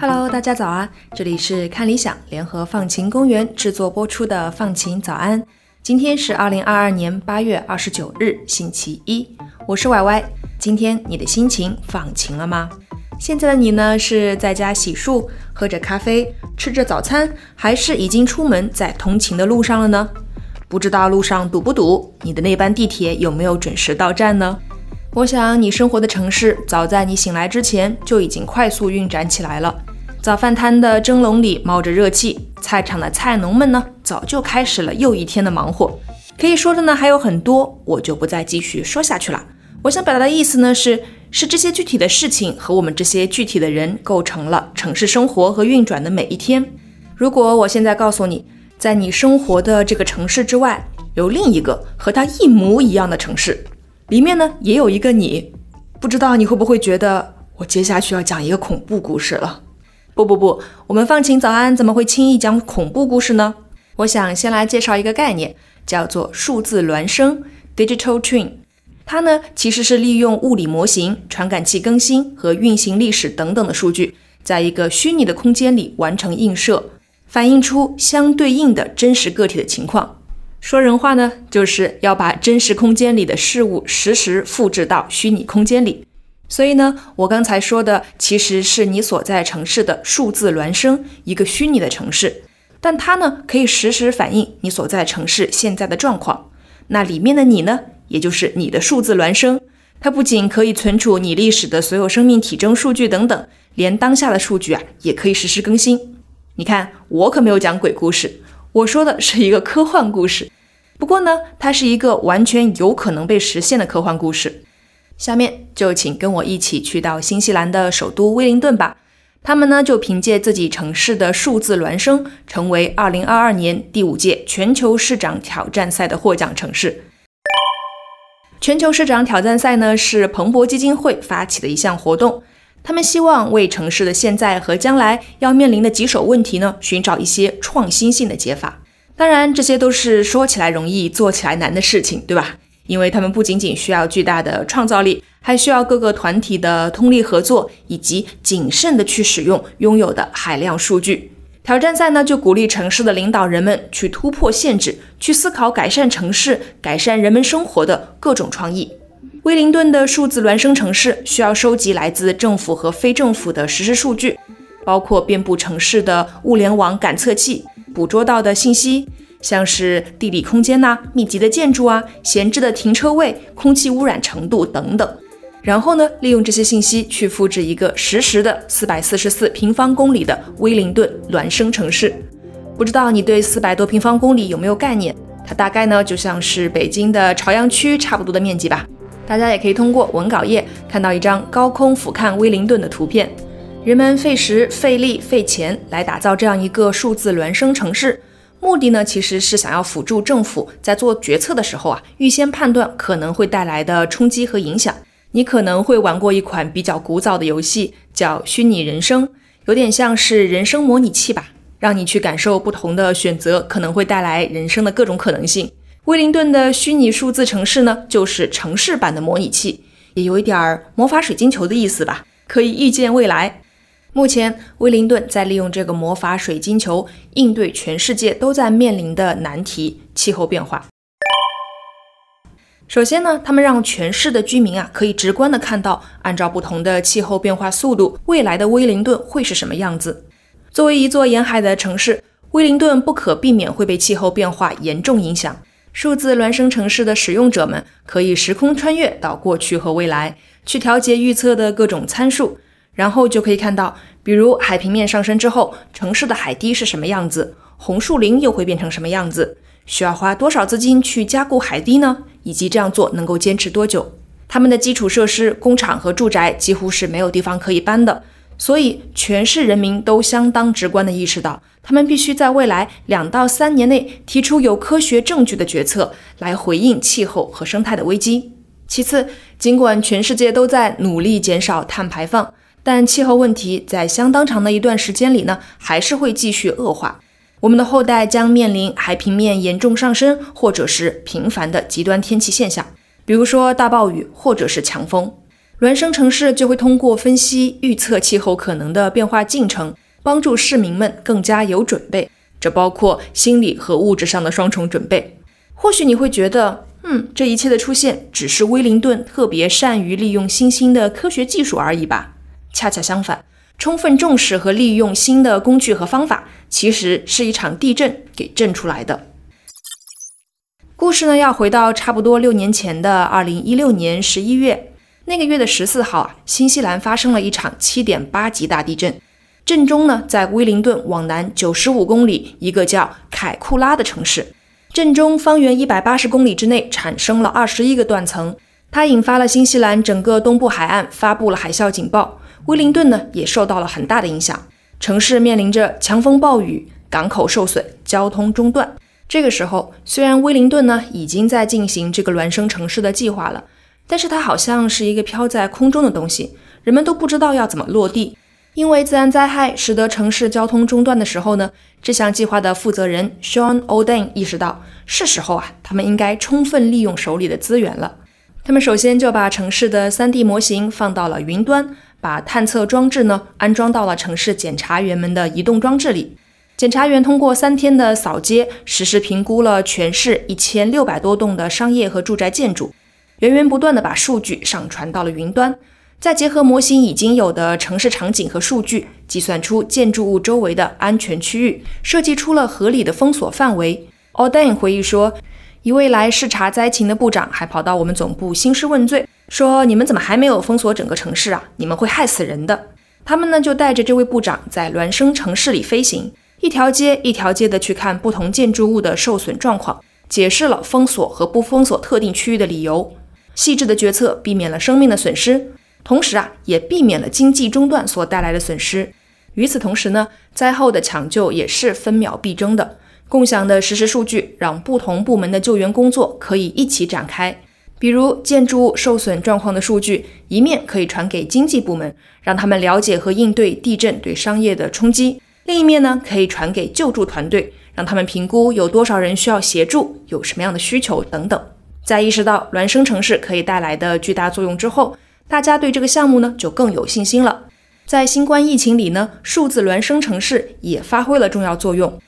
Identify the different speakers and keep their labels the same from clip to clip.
Speaker 1: Hello，大家早啊！这里是看理想联合放晴公园制作播出的放晴早安。今天是二零二二年八月二十九日，星期一。我是 Y Y。今天你的心情放晴了吗？现在的你呢，是在家洗漱、喝着咖啡、吃着早餐，还是已经出门在通勤的路上了呢？不知道路上堵不堵？你的那班地铁有没有准时到站呢？我想你生活的城市早在你醒来之前就已经快速运转起来了。早饭摊的蒸笼里冒着热气，菜场的菜农们呢早就开始了又一天的忙活。可以说的呢还有很多，我就不再继续说下去了。我想表达的意思呢是，是这些具体的事情和我们这些具体的人构成了城市生活和运转的每一天。如果我现在告诉你，在你生活的这个城市之外，有另一个和它一模一样的城市。里面呢也有一个你，不知道你会不会觉得我接下去要讲一个恐怖故事了？不不不，我们放晴早安怎么会轻易讲恐怖故事呢？我想先来介绍一个概念，叫做数字孪生 （digital twin）。它呢其实是利用物理模型、传感器更新和运行历史等等的数据，在一个虚拟的空间里完成映射，反映出相对应的真实个体的情况。说人话呢，就是要把真实空间里的事物实时复制到虚拟空间里。所以呢，我刚才说的其实是你所在城市的数字孪生，一个虚拟的城市，但它呢可以实时反映你所在城市现在的状况。那里面的你呢，也就是你的数字孪生，它不仅可以存储你历史的所有生命体征数据等等，连当下的数据啊也可以实时更新。你看，我可没有讲鬼故事。我说的是一个科幻故事，不过呢，它是一个完全有可能被实现的科幻故事。下面就请跟我一起去到新西兰的首都威灵顿吧。他们呢就凭借自己城市的数字孪生，成为2022年第五届全球市长挑战赛的获奖城市。全球市长挑战赛呢是彭博基金会发起的一项活动。他们希望为城市的现在和将来要面临的棘手问题呢，寻找一些创新性的解法。当然，这些都是说起来容易做起来难的事情，对吧？因为他们不仅仅需要巨大的创造力，还需要各个团体的通力合作，以及谨慎的去使用拥有的海量数据。挑战赛呢，就鼓励城市的领导人们去突破限制，去思考改善城市、改善人们生活的各种创意。威灵顿的数字孪生城市需要收集来自政府和非政府的实时数据，包括遍布城市的物联网感测器捕捉到的信息，像是地理空间呐、密集的建筑啊、闲置的停车位、空气污染程度等等。然后呢，利用这些信息去复制一个实时的四百四十四平方公里的威灵顿孪生城市。不知道你对四百多平方公里有没有概念？它大概呢就像是北京的朝阳区差不多的面积吧。大家也可以通过文稿页看到一张高空俯瞰威灵顿的图片。人们费时费力费钱来打造这样一个数字孪生城市，目的呢其实是想要辅助政府在做决策的时候啊，预先判断可能会带来的冲击和影响。你可能会玩过一款比较古早的游戏，叫《虚拟人生》，有点像是人生模拟器吧，让你去感受不同的选择可能会带来人生的各种可能性。威灵顿的虚拟数字城市呢，就是城市版的模拟器，也有一点儿魔法水晶球的意思吧，可以预见未来。目前，威灵顿在利用这个魔法水晶球应对全世界都在面临的难题——气候变化。首先呢，他们让全市的居民啊，可以直观的看到，按照不同的气候变化速度，未来的威灵顿会是什么样子。作为一座沿海的城市，威灵顿不可避免会被气候变化严重影响。数字孪生城市的使用者们可以时空穿越到过去和未来，去调节预测的各种参数，然后就可以看到，比如海平面上升之后，城市的海堤是什么样子，红树林又会变成什么样子，需要花多少资金去加固海堤呢？以及这样做能够坚持多久？他们的基础设施、工厂和住宅几乎是没有地方可以搬的。所以，全市人民都相当直观地意识到，他们必须在未来两到三年内提出有科学证据的决策，来回应气候和生态的危机。其次，尽管全世界都在努力减少碳排放，但气候问题在相当长的一段时间里呢，还是会继续恶化。我们的后代将面临海平面严重上升，或者是频繁的极端天气现象，比如说大暴雨或者是强风。孪生城市就会通过分析预测气候可能的变化进程，帮助市民们更加有准备。这包括心理和物质上的双重准备。或许你会觉得，嗯，这一切的出现只是威灵顿特别善于利用新兴的科学技术而已吧？恰恰相反，充分重视和利用新的工具和方法，其实是一场地震给震出来的。故事呢，要回到差不多六年前的二零一六年十一月，那个月的十四号啊，新西兰发生了一场七点八级大地震。震中呢，在威灵顿往南九十五公里一个叫凯库拉的城市。震中方圆一百八十公里之内产生了二十一个断层，它引发了新西兰整个东部海岸发布了海啸警报。威灵顿呢也受到了很大的影响，城市面临着强风暴雨，港口受损，交通中断。这个时候，虽然威灵顿呢已经在进行这个孪生城市的计划了，但是它好像是一个飘在空中的东西，人们都不知道要怎么落地。因为自然灾害使得城市交通中断的时候呢，这项计划的负责人 Sean Olden 意识到是时候啊，他们应该充分利用手里的资源了。他们首先就把城市的 3D 模型放到了云端，把探测装置呢安装到了城市检察员们的移动装置里。检察员通过三天的扫街，实时评估了全市一千六百多栋的商业和住宅建筑，源源不断的把数据上传到了云端。再结合模型已经有的城市场景和数据，计算出建筑物周围的安全区域，设计出了合理的封锁范围。o d e n 回忆说，一位来视察灾情的部长还跑到我们总部兴师问罪，说你们怎么还没有封锁整个城市啊？你们会害死人的。他们呢就带着这位部长在孪生城市里飞行，一条街一条街的去看不同建筑物的受损状况，解释了封锁和不封锁特定区域的理由，细致的决策避免了生命的损失。同时啊，也避免了经济中断所带来的损失。与此同时呢，灾后的抢救也是分秒必争的。共享的实时数据让不同部门的救援工作可以一起展开。比如建筑物受损状况的数据，一面可以传给经济部门，让他们了解和应对地震对商业的冲击；另一面呢，可以传给救助团队，让他们评估有多少人需要协助，有什么样的需求等等。在意识到孪生城市可以带来的巨大作用之后，大家对这个项目呢就更有信心了。在新冠疫情里呢，数字孪生城市也发挥了重要作用。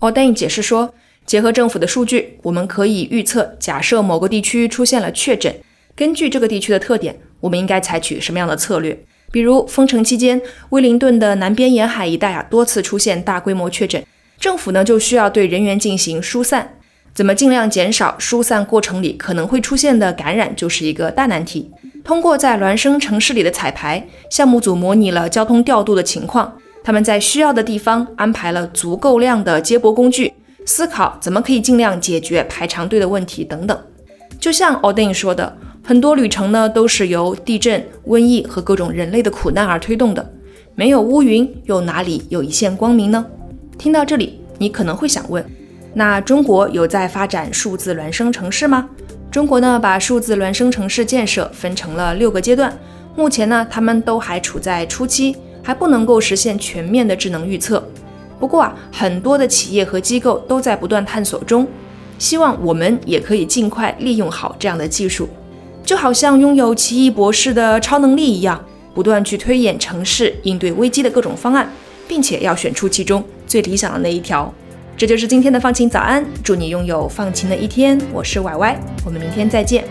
Speaker 1: o d a n 解释说，结合政府的数据，我们可以预测，假设某个地区出现了确诊，根据这个地区的特点，我们应该采取什么样的策略？比如封城期间，威灵顿的南边沿海一带啊多次出现大规模确诊，政府呢就需要对人员进行疏散。怎么尽量减少疏散过程里可能会出现的感染，就是一个大难题。通过在孪生城市里的彩排，项目组模拟了交通调度的情况。他们在需要的地方安排了足够量的接驳工具，思考怎么可以尽量解决排长队的问题等等。就像 Odin 说的，很多旅程呢都是由地震、瘟疫和各种人类的苦难而推动的。没有乌云，又哪里有一线光明呢？听到这里，你可能会想问：那中国有在发展数字孪生城市吗？中国呢，把数字孪生城市建设分成了六个阶段，目前呢，他们都还处在初期，还不能够实现全面的智能预测。不过啊，很多的企业和机构都在不断探索中，希望我们也可以尽快利用好这样的技术，就好像拥有奇异博士的超能力一样，不断去推演城市应对危机的各种方案，并且要选出其中最理想的那一条。这就是今天的放晴早安，祝你拥有放晴的一天。我是歪歪，我们明天再见。